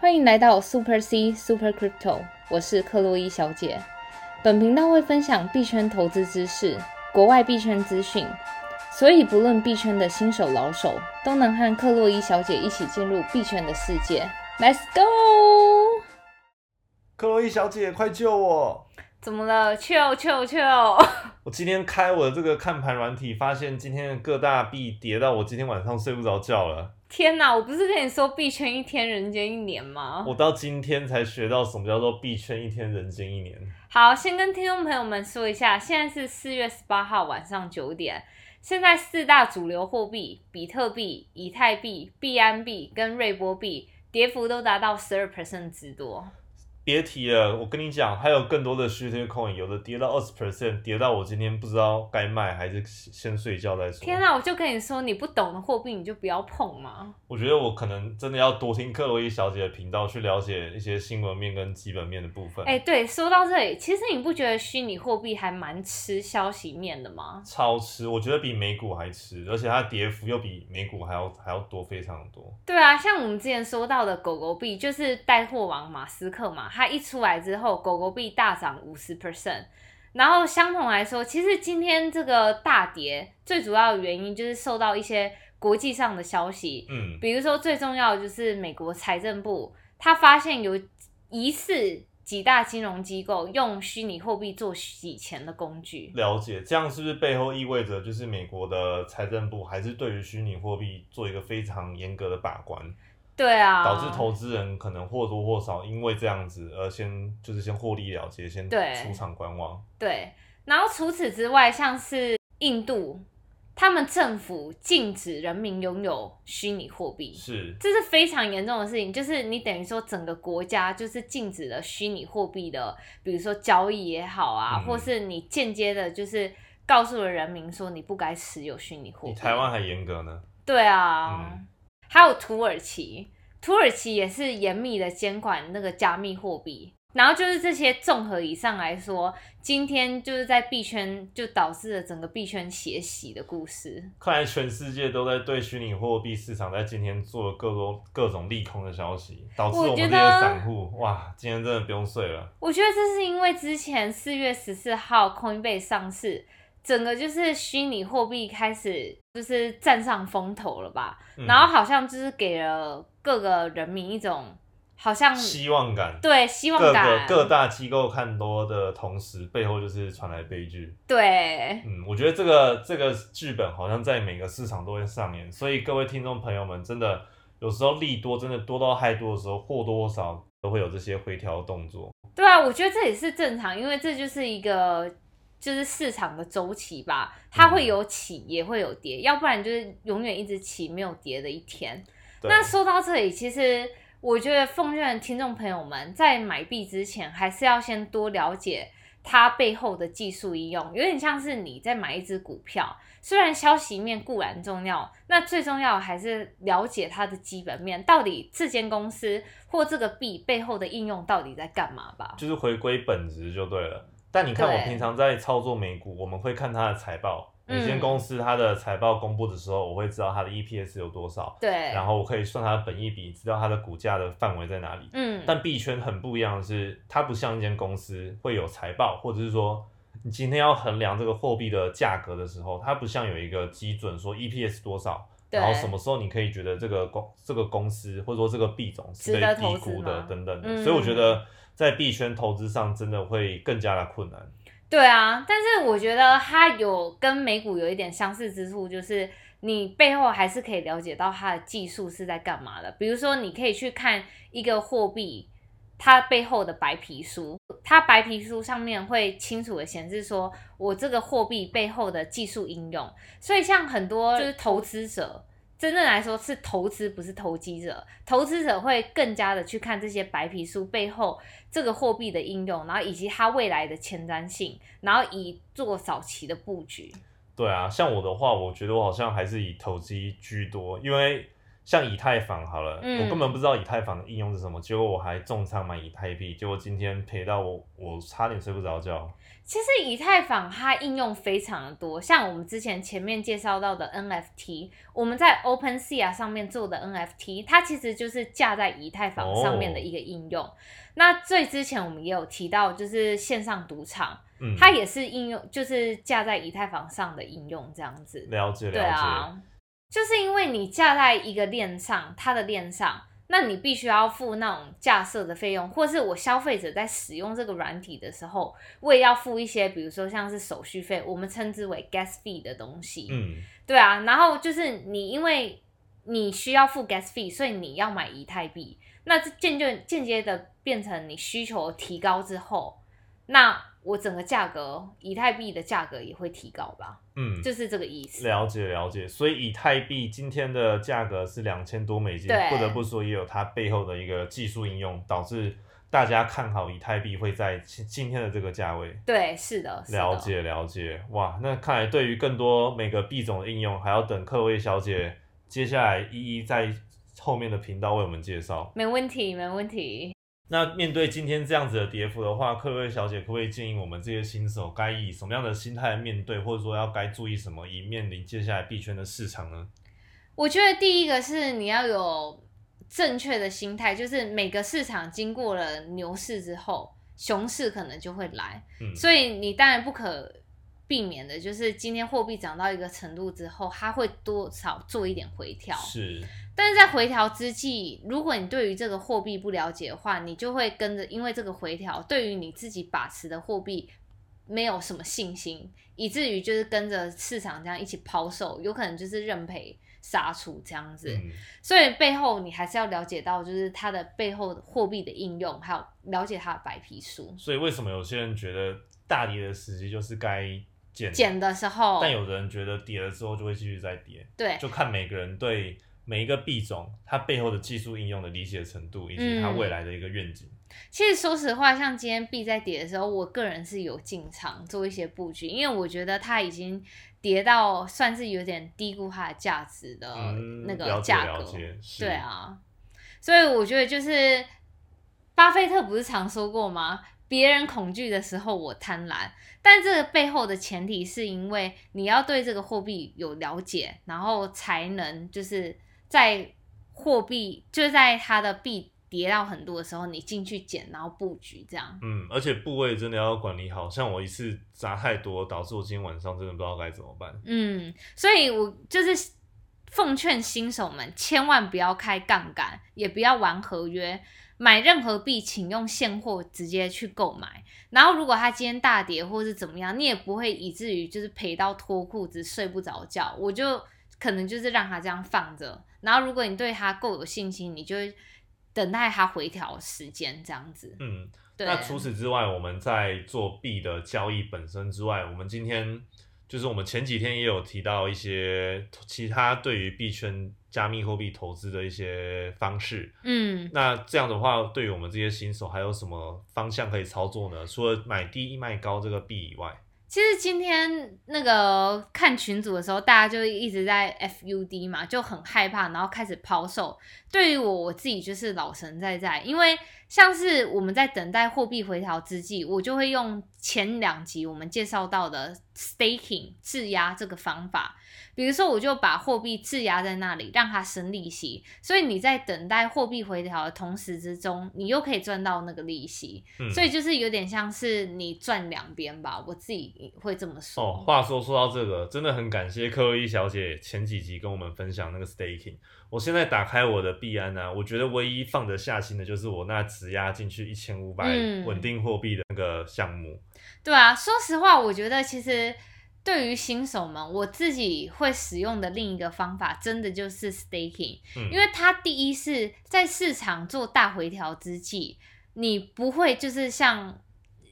欢迎来到 Super C Super Crypto，我是克洛伊小姐。本频道会分享币圈投资知识、国外币圈资讯，所以不论币圈的新手老手，都能和克洛伊小姐一起进入币圈的世界。Let's go！克洛伊小姐，快救我！怎么了？救救救！我今天开我的这个看盘软体，发现今天的各大币跌到我今天晚上睡不着觉了。天哪！我不是跟你说币圈一天，人间一年吗？我到今天才学到什么叫做币圈一天，人间一年。好，先跟听众朋友们说一下，现在是四月十八号晚上九点。现在四大主流货币——比特币、以太币、币安币跟瑞波币，跌幅都达到十二 percent 之多。别提了，我跟你讲，还有更多的虚 n 空，有的跌到二十 percent，跌到我今天不知道该卖还是先睡觉再说。天啊，我就跟你说，你不懂的货币你就不要碰嘛。我觉得我可能真的要多听克洛伊小姐的频道，去了解一些新闻面跟基本面的部分。哎，对，说到这里，其实你不觉得虚拟货币还蛮吃消息面的吗？超吃，我觉得比美股还吃，而且它跌幅又比美股还要还要多，非常多。对啊，像我们之前说到的狗狗币，就是带货王马斯克嘛，他一出来之后，狗狗币大涨五十 percent。然后相同来说，其实今天这个大跌最主要的原因就是受到一些。国际上的消息，嗯，比如说最重要的就是美国财政部，他发现有疑似几大金融机构用虚拟货币做洗钱的工具。了解，这样是不是背后意味着就是美国的财政部还是对于虚拟货币做一个非常严格的把关？对啊，导致投资人可能或多或少因为这样子而先就是先获利了结，先出场观望。对，然后除此之外，像是印度。他们政府禁止人民拥有虚拟货币，是，这是非常严重的事情。就是你等于说整个国家就是禁止了虚拟货币的，比如说交易也好啊，或是你间接的，就是告诉了人民说你不该持有虚拟货币。台湾还严格呢？对啊，还有土耳其，土耳其也是严密的监管那个加密货币。然后就是这些综合以上来说，今天就是在币圈就导致了整个币圈血洗的故事。看来全世界都在对虚拟货币市场在今天做各种各种利空的消息，导致我们这些散户哇，今天真的不用睡了。我觉得这是因为之前四月十四号 Coinbase 上市，整个就是虚拟货币开始就是占上风头了吧，然后好像就是给了各个人民一种。好像希望感，对希望感，各个各大机构看多的同时，背后就是传来悲剧。对，嗯，我觉得这个这个剧本好像在每个市场都会上演，所以各位听众朋友们，真的有时候利多真的多到太多的时候，或多或少都会有这些回调动作。对啊，我觉得这也是正常，因为这就是一个就是市场的周期吧，它会有起也会有跌，要不然就是永远一直起没有跌的一天。那说到这里，其实。我觉得奉劝听众朋友们，在买币之前，还是要先多了解它背后的技术应用。有点像是你在买一只股票，虽然消息面固然重要，那最重要还是了解它的基本面，到底这间公司或这个币背后的应用到底在干嘛吧。就是回归本质就对了。但你看，我平常在操作美股，我们会看它的财报。每间公司它的财报公布的时候，我会知道它的 EPS 有多少，对，然后我可以算它的本益比，知道它的股价的范围在哪里。嗯，但币圈很不一样的是，它不像一间公司会有财报，或者是说你今天要衡量这个货币的价格的时候，它不像有一个基准说 EPS 多少，然后什么时候你可以觉得这个公这个公司或者说这个币种是被低估的等等的，所以我觉得在币圈投资上真的会更加的困难。对啊，但是我觉得它有跟美股有一点相似之处，就是你背后还是可以了解到它的技术是在干嘛的。比如说，你可以去看一个货币它背后的白皮书，它白皮书上面会清楚的显示说我这个货币背后的技术应用。所以，像很多就是投资者。真正来说是投资，不是投机者。投资者会更加的去看这些白皮书背后这个货币的应用，然后以及它未来的前瞻性，然后以做早期的布局。对啊，像我的话，我觉得我好像还是以投机居多，因为像以太坊好了，我根本不知道以太坊的应用是什么，结果我还重仓买以太币，结果今天赔到我，我差点睡不着觉。其实以太坊它应用非常的多，像我们之前前面介绍到的 NFT，我们在 OpenSea 上面做的 NFT，它其实就是架在以太坊上面的一个应用。那最之前我们也有提到，就是线上赌场，它也是应用，就是架在以太坊上的应用这样子。了解，了解。就是因为你架在一个链上，它的链上，那你必须要付那种架设的费用，或是我消费者在使用这个软体的时候，我也要付一些，比如说像是手续费，我们称之为 gas fee 的东西。嗯，对啊。然后就是你因为你需要付 gas fee，所以你要买以太币，那间就间接的变成你需求提高之后，那。我整个价格，以太币的价格也会提高吧？嗯，就是这个意思。了解了解，所以以太币今天的价格是两千多美金，不得不说也有它背后的一个技术应用，导致大家看好以太币会在今今天的这个价位。对，是的。了解了解，哇，那看来对于更多每个币种的应用，还要等各位小姐接下来一一在后面的频道为我们介绍。没问题，没问题。那面对今天这样子的跌幅的话，各位小姐可不可以建议我们这些新手该以什么样的心态面对，或者说要该注意什么，以面临接下来币圈的市场呢？我觉得第一个是你要有正确的心态，就是每个市场经过了牛市之后，熊市可能就会来，所以你当然不可避免的，就是今天货币涨到一个程度之后，它会多少做一点回调。是。但是在回调之际，如果你对于这个货币不了解的话，你就会跟着，因为这个回调对于你自己把持的货币没有什么信心，以至于就是跟着市场这样一起抛售，有可能就是认赔杀出这样子。所以背后你还是要了解到，就是它的背后货币的应用，还有了解它的白皮书。所以为什么有些人觉得大跌的时机就是该减减的时候，但有人觉得跌了之后就会继续再跌。对，就看每个人对。每一个币种，它背后的技术应用的理解程度，以及它未来的一个愿景。其实说实话，像今天币在跌的时候，我个人是有进场做一些布局，因为我觉得它已经跌到算是有点低估它的价值的那个价格。对啊，所以我觉得就是巴菲特不是常说过吗？别人恐惧的时候，我贪婪。但这个背后的前提是因为你要对这个货币有了解，然后才能就是。在货币就在它的币跌到很多的时候，你进去捡，然后布局这样。嗯，而且部位真的要管理好，像我一次砸太多，导致我今天晚上真的不知道该怎么办。嗯，所以我就是奉劝新手们，千万不要开杠杆，也不要玩合约，买任何币，请用现货直接去购买。然后如果它今天大跌或是怎么样，你也不会以至于就是赔到脱裤子睡不着觉。我就可能就是让它这样放着。然后，如果你对它够有信心，你就等待它回调时间这样子。嗯，那除此之外，我们在做币的交易本身之外，我们今天就是我们前几天也有提到一些其他对于币圈加密货币投资的一些方式。嗯，那这样的话，对于我们这些新手，还有什么方向可以操作呢？除了买低卖高这个币以外。其实今天那个看群组的时候，大家就一直在 FUD 嘛，就很害怕，然后开始抛售。对于我我自己就是老神在在，因为像是我们在等待货币回调之际，我就会用前两集我们介绍到的 staking 质押这个方法。比如说，我就把货币质押在那里，让它生利息，所以你在等待货币回调的同时之中，你又可以赚到那个利息，所以就是有点像是你赚两边吧，我自己会这么说。哦，话说说到这个，真的很感谢柯伊小姐前几集跟我们分享那个 staking。我现在打开我的币安呢，我觉得唯一放得下心的就是我那质押进去一千五百稳定货币的那个项目。对啊，说实话，我觉得其实。对于新手们，我自己会使用的另一个方法，真的就是 staking，因为它第一是在市场做大回调之际，你不会就是像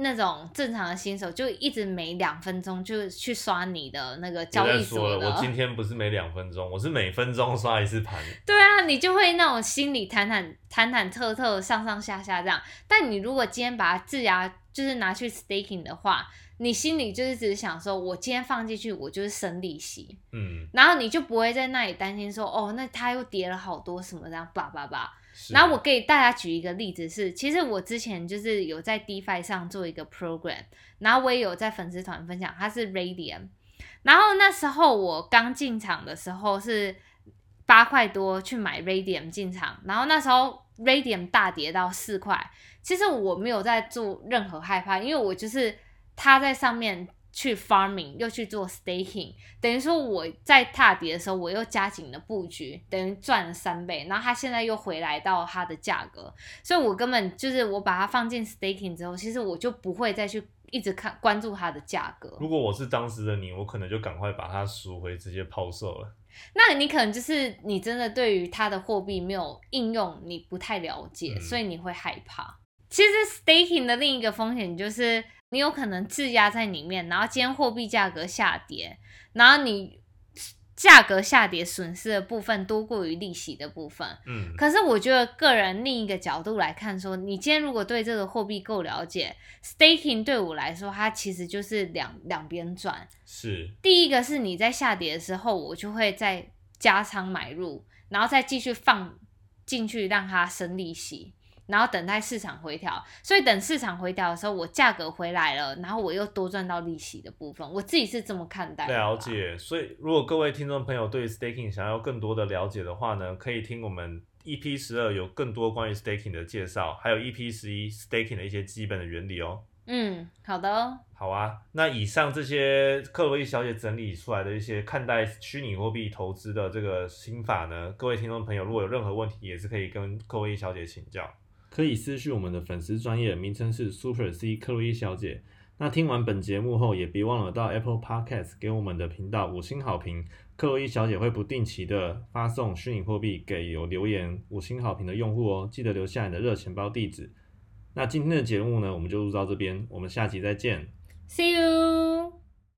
那种正常的新手，就一直每两分钟就去刷你的那个交易所的。我今天不是每两分钟，我是每分钟刷一次盘。对啊，你就会那种心里忐忐忐忐忑忑，上上下下这样。但你如果今天把它质押，就是拿去 staking 的话。你心里就是只是想说，我今天放进去，我就是生利息，嗯，然后你就不会在那里担心说，哦，那它又跌了好多什么这样，叭叭叭。然后我给大家举一个例子是，其实我之前就是有在 DeFi 上做一个 program，然后我也有在粉丝团分享，它是 Radium。然后那时候我刚进场的时候是八块多去买 Radium 进场，然后那时候 Radium 大跌到四块，其实我没有在做任何害怕，因为我就是它在上面。去 farming 又去做 staking，等于说我在踏底的时候，我又加紧了布局，等于赚了三倍。然后它现在又回来到它的价格，所以我根本就是我把它放进 staking 之后，其实我就不会再去一直看关注它的价格。如果我是当时的你，我可能就赶快把它赎回，直接抛售了。那你可能就是你真的对于它的货币没有应用，你不太了解，所以你会害怕。其实 staking 的另一个风险就是。你有可能质押在里面，然后今天货币价格下跌，然后你价格下跌损失的部分多过于利息的部分。嗯，可是我觉得个人另一个角度来看，说你今天如果对这个货币够了解，staking 对我来说，它其实就是两两边赚。是，第一个是你在下跌的时候，我就会再加仓买入，然后再继续放进去让它生利息。然后等待市场回调，所以等市场回调的时候，我价格回来了，然后我又多赚到利息的部分，我自己是这么看待。了解，所以如果各位听众朋友对 staking 想要更多的了解的话呢，可以听我们 EP 十二有更多关于 staking 的介绍，还有 EP 十一 staking 的一些基本的原理哦。嗯，好的。好啊，那以上这些克洛伊小姐整理出来的一些看待虚拟货币投资的这个心法呢，各位听众朋友如果有任何问题，也是可以跟克洛伊小姐请教。可以私讯我们的粉丝专业，名称是 Super C 克洛伊小姐。那听完本节目后，也别忘了到 Apple Podcast 给我们的频道五星好评。克洛伊小姐会不定期的发送虚拟货币给有留言五星好评的用户哦，记得留下你的热钱包地址。那今天的节目呢，我们就录到这边，我们下期再见，See you。